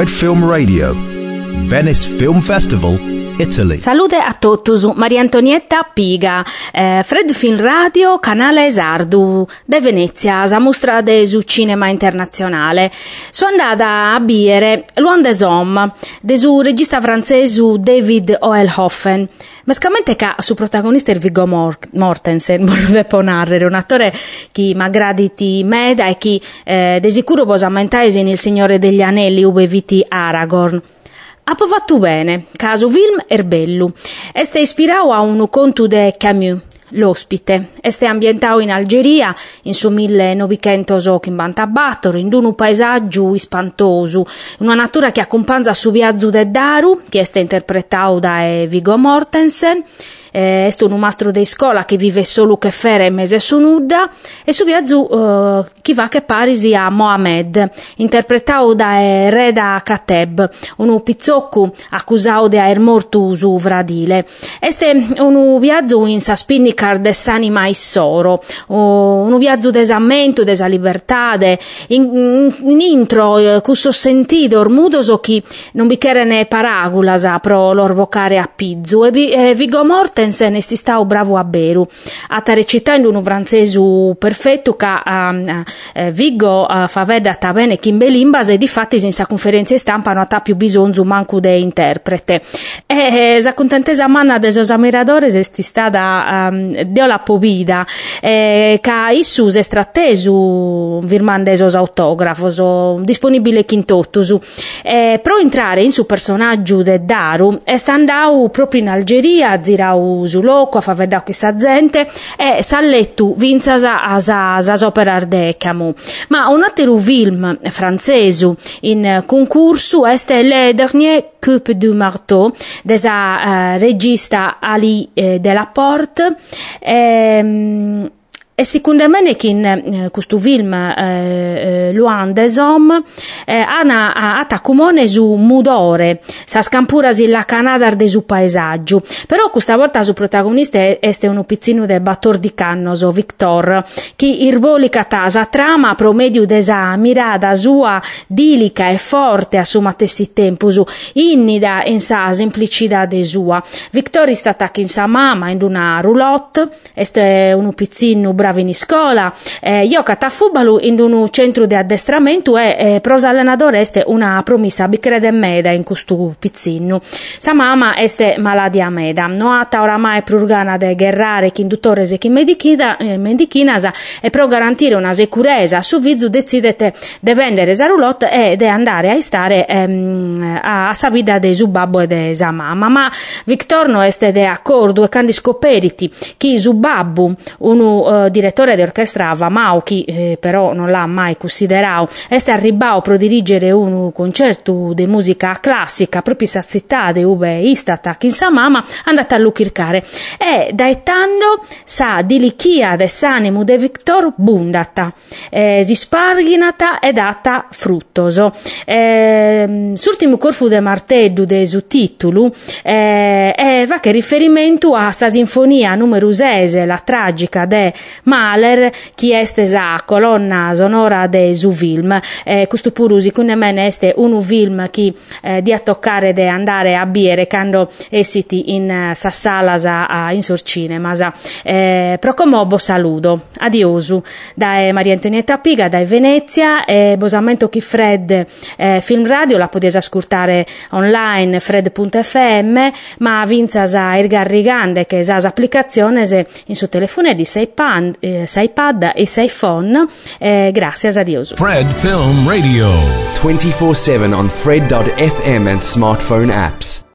Fred Film Radio, Venice Film Festival, Italy. Salute a tutti, Maria Antonietta Piga, eh, Fred Film Radio, canale Sardu, de Venezia, sa mostra de su cinema internazionale. Sono andata a biere Luan des Hommes, de regista francese David Oelhoffen. Mescamente ca su protagonista il Viggo Mortensen, voleva ponarre, un attore che magraditi meda e che eh, de sicuro posamentais in Il Signore degli Anelli ube viti Aragorn. Ha fatto bene, caso film erbellu. Este ispirato a un conto de Camus, L'ospite. Este ambientato in Algeria, in 1980 battor, in un paesaggio ispantoso, una natura che accompagna su viaggio de Daru, che è interpretato da Viggo Mortensen, eh, è un mastro di scuola che vive solo che fere mese su nuda e su viaggio eh, chi va che parisi a Mohamed interpretato da eh, Reda Kateb un pizzocco accusato di aver morto su Vradile. Este un viaggio in saspinnicar dess'anima issoro un viaggio d'esammento desa libertà de, in, in, in intro eh, cusso sentido ormudoso chi non vi ne paragulas pro lor vocare a pizzo e, vi, e Vigo Morte Mortensen e si sta bravo a Beru. A tare città in un francese perfetto che uh, uh, Viggo uh, fa vedere bene Kimberly in base di fatti in sa conferenza stampa non ha più bisogno manco de interprete. E eh, sa contentesa manna de sos ammiradores esti stata um, de la povida eh, ca issus estrattesu virmande sos autografos disponibile quintottus. Eh, entrare in su personaggio de Daru è andau proprio in Algeria, zirau su loco a fa vedere questa gente e sallettu vinzas a sa, sa opera decamu. Ma un altro film francese in concorso è Le Dernier Coupe du Marteau della uh, regista Ali eh, Delaporte. Ehm, e me che in eh, questo film eh, eh, Luan des Hommes eh, ana ata comune su mudore sa scampurasi la canadar de su paesaggio. Però questa volta su protagonista este un pizzino de battor di cannoso Victor che irvolica tasa trama promedio desa mirada sua dilica e forte a su matessi tempo su innida in sa semplicità de sua. Victor è stata in sa mamma in una roulotte este un pizzino bravo in scuola, eh, gioca a football in un centro di addestramento e eh, pros allenatore este una promessa bicrede meda in questo pizzino. Sa mamma este maladia meda, no ata oramai prurgana de gerrare chi induttore e chi medichina, eh, medichina e pro garantire una sicurezza su vizu decidete de vendere sa roulotte e de andare a stare ehm, a, a sa vita de su babbo e de sa mamma. Ma Victor no este de accordo e candi scoperiti chi su babbo, uno direttore di orchestra Avamau, chi eh, però non l'ha mai considerato, è arrivato per dirigere un concerto di musica classica proprio in città di Ube Istata, sa mamma, andata a lucircare. E da etando sa di lichia de s'animo de Victor bundata, eh, si sparginata e data fruttoso. Eh, S'ultimo corfu de marteddu de su titolo eh, eh, va che riferimento a sa sinfonia numero 6, la tragica de Mahler, chi è stesa colonna sonora de su film. Eh, questo pure secondo me è un film che eh, di a toccare de andare a biere quando esiti in uh, sa sala a, in sor cinema. Eh, pro comobo saludo. Adiosu. Da eh, Maria Antonietta Piga, da Venezia, e bosamento chi Fred eh, Film Radio la potete ascoltare online fred.fm, ma vinzas a Irgar Rigande che è applicazione in suo telefono di 6 pan, eh, iPad e sei phone. Eh, gracias a Dios. Fred Film Radio. 24-7 on fred.fm and smartphone apps.